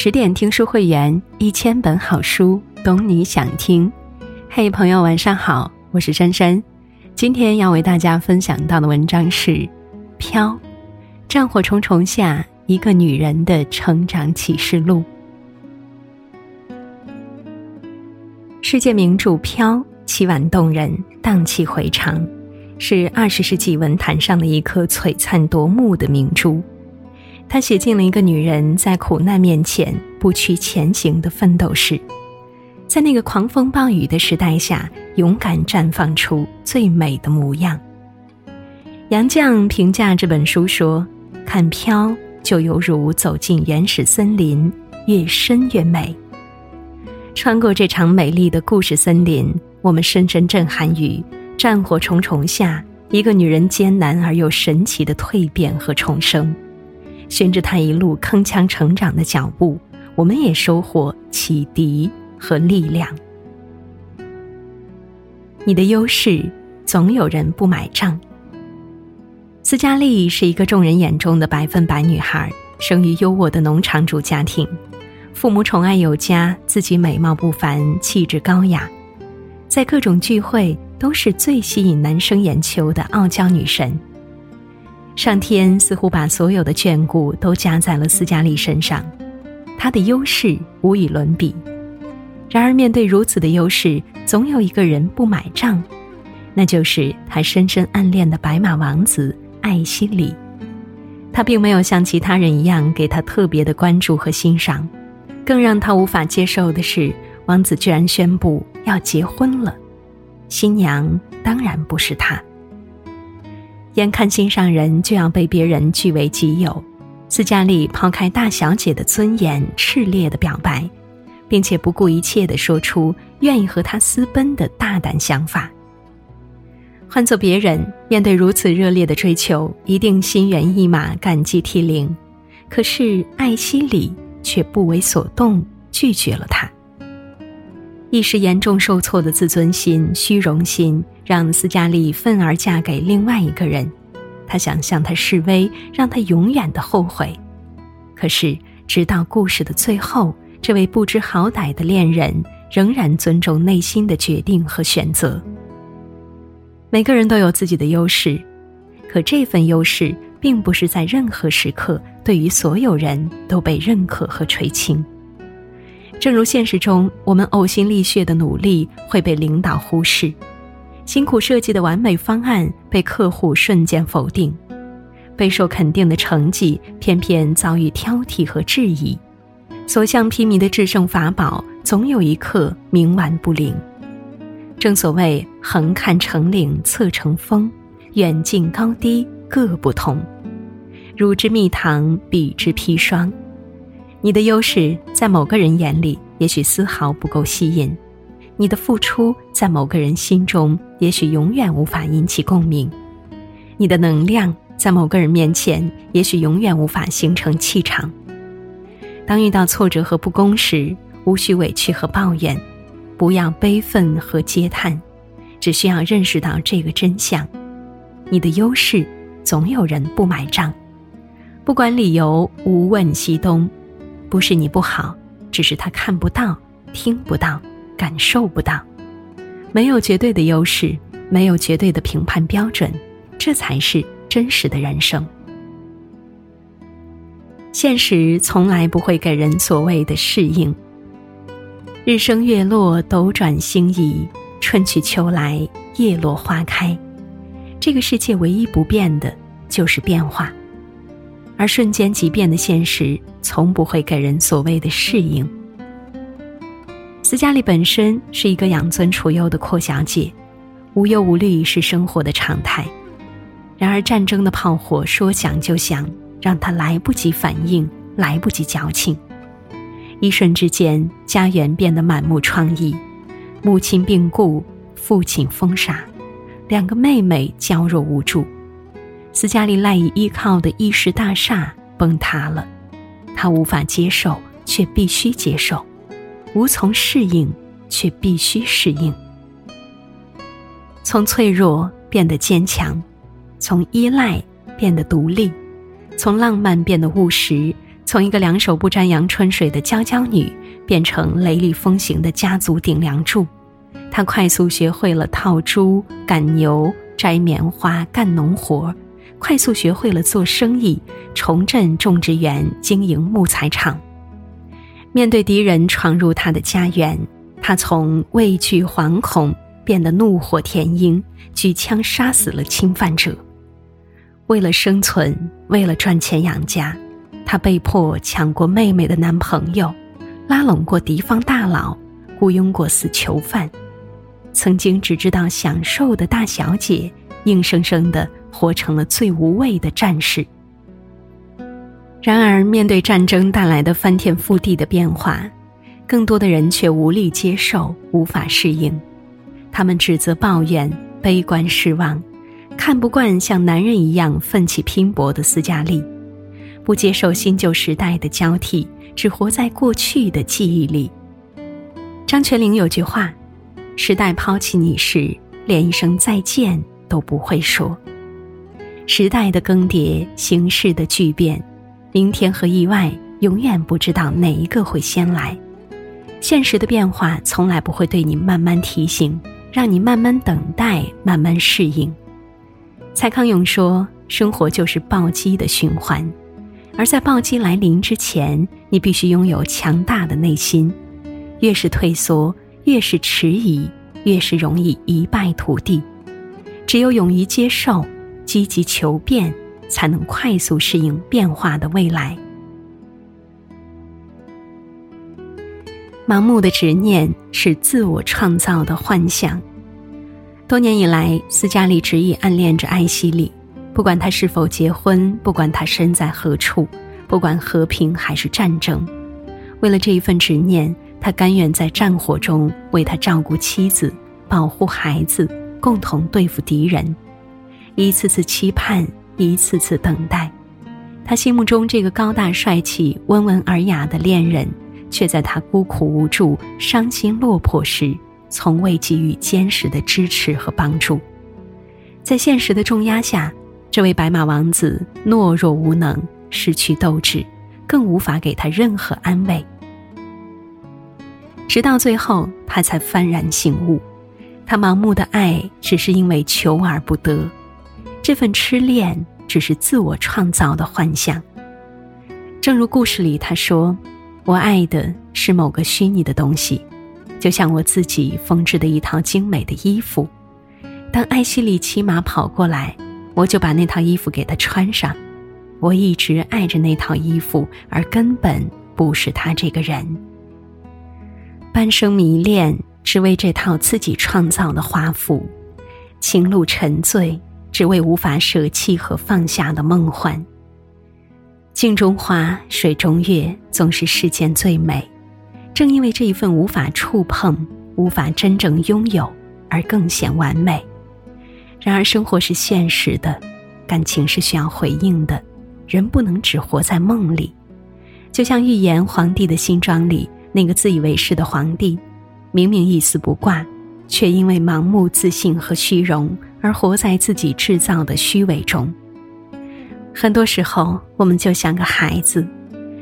十点听书会员，一千本好书，懂你想听。嘿，朋友，晚上好，我是珊珊。今天要为大家分享到的文章是《飘》，战火重重下，一个女人的成长启示录。世界名著《飘》凄婉动人，荡气回肠，是二十世纪文坛上的一颗璀璨夺目的明珠。他写尽了一个女人在苦难面前不屈前行的奋斗史，在那个狂风暴雨的时代下，勇敢绽放出最美的模样。杨绛评价这本书说：“看飘，就犹如走进原始森林，越深越美。穿过这场美丽的故事森林，我们深深震撼于战火重重下一个女人艰难而又神奇的蜕变和重生。”循着他一路铿锵成长的脚步，我们也收获启迪和力量。你的优势总有人不买账。斯嘉丽是一个众人眼中的百分百女孩，生于优渥的农场主家庭，父母宠爱有加，自己美貌不凡，气质高雅，在各种聚会都是最吸引男生眼球的傲娇女神。上天似乎把所有的眷顾都加在了斯嘉丽身上，她的优势无与伦比。然而，面对如此的优势，总有一个人不买账，那就是她深深暗恋的白马王子艾希里。他并没有像其他人一样给他特别的关注和欣赏，更让他无法接受的是，王子居然宣布要结婚了，新娘当然不是他。眼看心上人就要被别人据为己有，斯嘉丽抛开大小姐的尊严，炽烈的表白，并且不顾一切的说出愿意和他私奔的大胆想法。换做别人，面对如此热烈的追求，一定心猿意马、感激涕零。可是艾希里却不为所动，拒绝了他。一时严重受挫的自尊心、虚荣心。让斯嘉丽愤而嫁给另外一个人，他想向他示威，让他永远的后悔。可是，直到故事的最后，这位不知好歹的恋人仍然尊重内心的决定和选择。每个人都有自己的优势，可这份优势并不是在任何时刻对于所有人都被认可和垂青。正如现实中，我们呕心沥血的努力会被领导忽视。辛苦设计的完美方案被客户瞬间否定，备受肯定的成绩偏偏遭遇挑剔和质疑，所向披靡的制胜法宝总有一刻冥顽不灵。正所谓横看成岭侧成峰，远近高低各不同。汝之蜜糖，彼之砒霜。你的优势在某个人眼里也许丝毫不够吸引。你的付出在某个人心中，也许永远无法引起共鸣；你的能量在某个人面前，也许永远无法形成气场。当遇到挫折和不公时，无需委屈和抱怨，不要悲愤和嗟叹，只需要认识到这个真相：你的优势总有人不买账。不管理由，无问西东，不是你不好，只是他看不到，听不到。感受不到，没有绝对的优势，没有绝对的评判标准，这才是真实的人生。现实从来不会给人所谓的适应。日升月落，斗转星移，春去秋来，叶落花开。这个世界唯一不变的就是变化，而瞬间即变的现实，从不会给人所谓的适应。斯嘉丽本身是一个养尊处优的阔小姐，无忧无虑是生活的常态。然而，战争的炮火说响就响，让她来不及反应，来不及矫情。一瞬之间，家园变得满目疮痍，母亲病故，父亲疯傻，两个妹妹娇弱无助。斯嘉丽赖以依靠的衣食大厦崩塌了，她无法接受，却必须接受。无从适应，却必须适应。从脆弱变得坚强，从依赖变得独立，从浪漫变得务实，从一个两手不沾阳春水的娇娇女，变成雷厉风行的家族顶梁柱。她快速学会了套猪、赶牛、摘棉花、干农活，快速学会了做生意，重振种植园、经营木材厂。面对敌人闯入他的家园，他从畏惧惶恐变得怒火填膺，举枪杀死了侵犯者。为了生存，为了赚钱养家。他被迫抢过妹妹的男朋友，拉拢过敌方大佬，雇佣过死囚犯。曾经只知道享受的大小姐，硬生生的活成了最无畏的战士。然而，面对战争带来的翻天覆地的变化，更多的人却无力接受，无法适应。他们指责、抱怨、悲观、失望，看不惯像男人一样奋起拼搏的斯嘉丽。不接受新旧时代的交替，只活在过去的记忆里。张泉灵有句话：“时代抛弃你时，连一声再见都不会说。”时代的更迭，形势的巨变，明天和意外永远不知道哪一个会先来。现实的变化从来不会对你慢慢提醒，让你慢慢等待，慢慢适应。蔡康永说：“生活就是暴击的循环。”而在暴击来临之前，你必须拥有强大的内心。越是退缩，越是迟疑，越是容易一败涂地。只有勇于接受、积极求变，才能快速适应变化的未来。盲目的执念是自我创造的幻想。多年以来，斯嘉丽执意暗恋着艾希里。不管他是否结婚，不管他身在何处，不管和平还是战争，为了这一份执念，他甘愿在战火中为他照顾妻子、保护孩子，共同对付敌人。一次次期盼，一次次等待，他心目中这个高大帅气、温文尔雅的恋人，却在他孤苦无助、伤心落魄时，从未给予坚实的支持和帮助。在现实的重压下。这位白马王子懦弱无能，失去斗志，更无法给他任何安慰。直到最后，他才幡然醒悟：他盲目的爱只是因为求而不得，这份痴恋只是自我创造的幻象。正如故事里他说：“我爱的是某个虚拟的东西，就像我自己缝制的一套精美的衣服。当艾希里骑马跑过来。”我就把那套衣服给他穿上，我一直爱着那套衣服，而根本不是他这个人。半生迷恋，只为这套自己创造的华服；情路沉醉，只为无法舍弃和放下的梦幻。镜中花，水中月，总是世间最美。正因为这一份无法触碰、无法真正拥有，而更显完美。然而，生活是现实的，感情是需要回应的，人不能只活在梦里。就像预言《皇帝的新装》里那个自以为是的皇帝，明明一丝不挂，却因为盲目自信和虚荣而活在自己制造的虚伪中。很多时候，我们就像个孩子，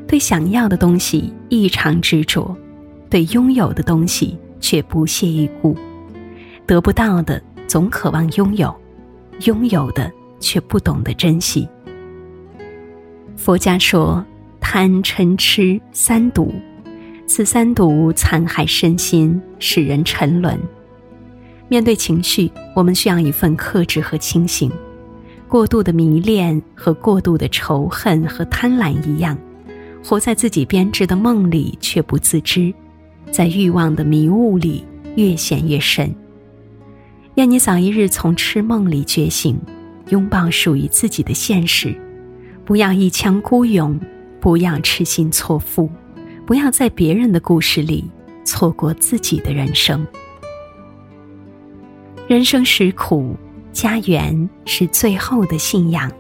对想要的东西异常执着，对拥有的东西却不屑一顾，得不到的。总渴望拥有，拥有的却不懂得珍惜。佛家说，贪嗔痴三毒，此三毒残害身心，使人沉沦。面对情绪，我们需要一份克制和清醒。过度的迷恋和过度的仇恨和贪婪一样，活在自己编织的梦里却不自知，在欲望的迷雾里越陷越深。愿你早一日从痴梦里觉醒，拥抱属于自己的现实，不要一腔孤勇，不要痴心错付，不要在别人的故事里错过自己的人生。人生实苦，家园是最后的信仰。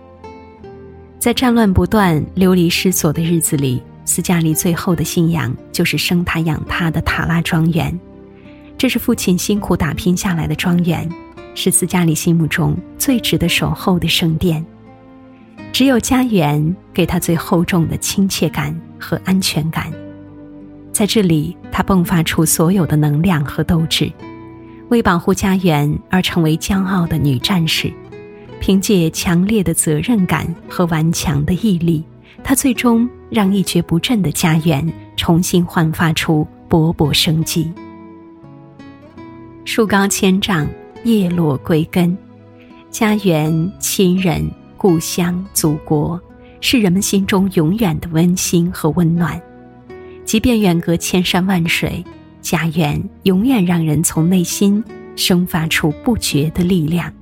在战乱不断、流离失所的日子里，斯嘉丽最后的信仰就是生他养他的塔拉庄园。这是父亲辛苦打拼下来的庄园，是斯嘉丽心目中最值得守候的圣殿。只有家园给他最厚重的亲切感和安全感。在这里，他迸发出所有的能量和斗志，为保护家园而成为骄傲的女战士。凭借强烈的责任感和顽强的毅力，她最终让一蹶不振的家园重新焕发出勃勃生机。树高千丈，叶落归根，家园、亲人。故乡、祖国，是人们心中永远的温馨和温暖。即便远隔千山万水，家园永远让人从内心生发出不绝的力量。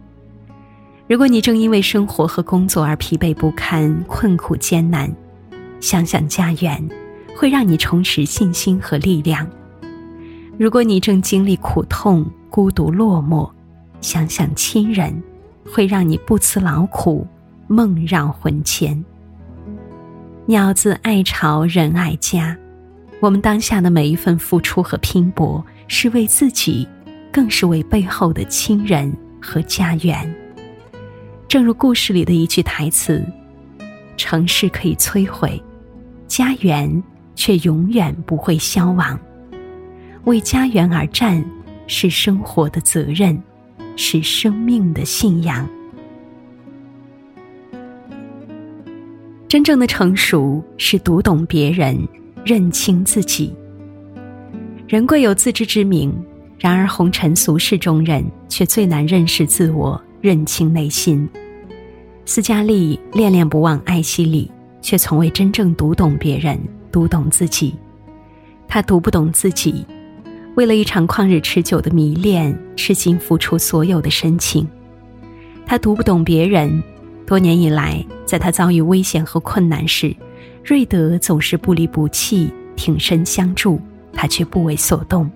如果你正因为生活和工作而疲惫不堪、困苦艰难，想想家园，会让你重拾信心和力量。如果你正经历苦痛、孤独落寞，想想亲人，会让你不辞劳苦。梦绕魂牵。鸟自爱巢，人爱家。我们当下的每一份付出和拼搏，是为自己，更是为背后的亲人和家园。正如故事里的一句台词：“城市可以摧毁，家园却永远不会消亡。为家园而战，是生活的责任，是生命的信仰。”真正的成熟是读懂别人，认清自己。人贵有自知之明，然而红尘俗世中人却最难认识自我，认清内心。斯嘉丽恋恋不忘艾希里，却从未真正读懂别人，读懂自己。他读不懂自己，为了一场旷日持久的迷恋，痴心付出所有的深情。他读不懂别人。多年以来，在他遭遇危险和困难时，瑞德总是不离不弃，挺身相助，他却不为所动。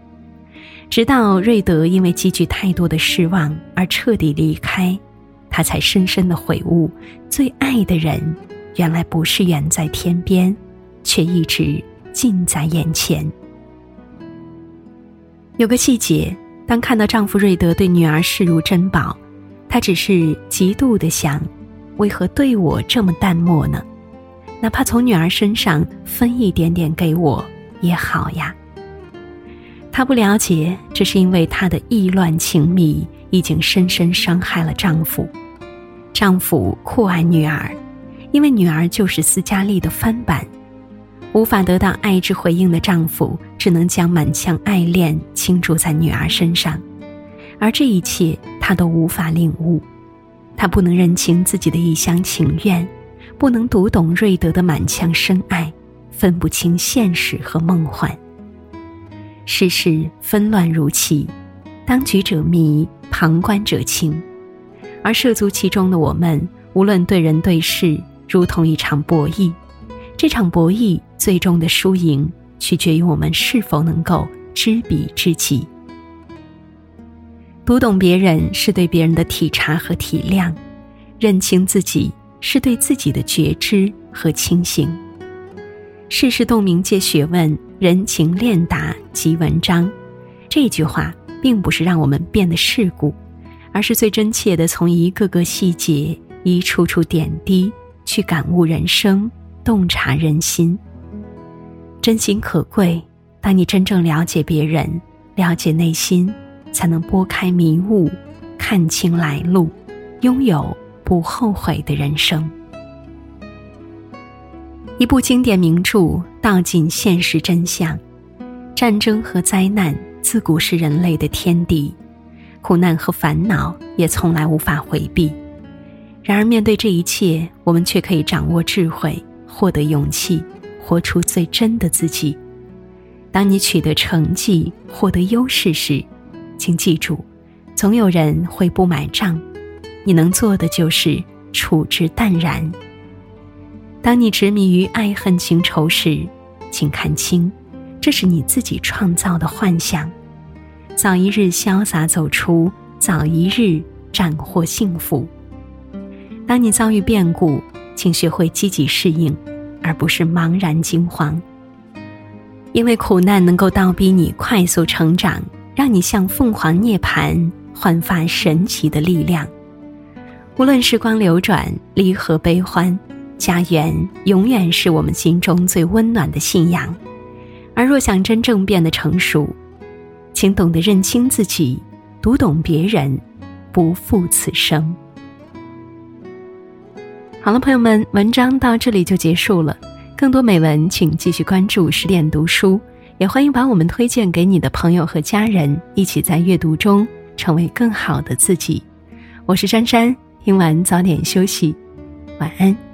直到瑞德因为积聚太多的失望而彻底离开，他才深深的悔悟：最爱的人，原来不是远在天边，却一直近在眼前。有个细节，当看到丈夫瑞德对女儿视如珍宝，她只是嫉妒的想。为何对我这么淡漠呢？哪怕从女儿身上分一点点给我也好呀。她不了解，这是因为她的意乱情迷已经深深伤害了丈夫。丈夫酷爱女儿，因为女儿就是斯嘉丽的翻版。无法得到爱之回应的丈夫，只能将满腔爱恋倾注在女儿身上，而这一切他都无法领悟。他不能认清自己的一厢情愿，不能读懂瑞德的满腔深爱，分不清现实和梦幻。世事纷乱如棋，当局者迷，旁观者清。而涉足其中的我们，无论对人对事，如同一场博弈。这场博弈最终的输赢，取决于我们是否能够知彼知己。读懂别人是对别人的体察和体谅，认清自己是对自己的觉知和清醒。世事洞明皆学问，人情练达即文章。这句话并不是让我们变得世故，而是最真切的从一个个细节、一处处点滴去感悟人生，洞察人心。真心可贵，当你真正了解别人，了解内心。才能拨开迷雾，看清来路，拥有不后悔的人生。一部经典名著道尽现实真相：战争和灾难自古是人类的天敌，苦难和烦恼也从来无法回避。然而，面对这一切，我们却可以掌握智慧，获得勇气，活出最真的自己。当你取得成绩，获得优势时，请记住，总有人会不买账，你能做的就是处之淡然。当你执迷于爱恨情仇时，请看清，这是你自己创造的幻想。早一日潇洒走出，早一日斩获幸福。当你遭遇变故，请学会积极适应，而不是茫然惊慌。因为苦难能够倒逼你快速成长。让你像凤凰涅槃，焕发神奇的力量。无论时光流转，离合悲欢，家园永远是我们心中最温暖的信仰。而若想真正变得成熟，请懂得认清自己，读懂别人，不负此生。好了，朋友们，文章到这里就结束了。更多美文，请继续关注十点读书，也欢迎把我们推荐给你的朋友和家人，一起在阅读中成为更好的自己。我是珊珊。听完早点休息，晚安。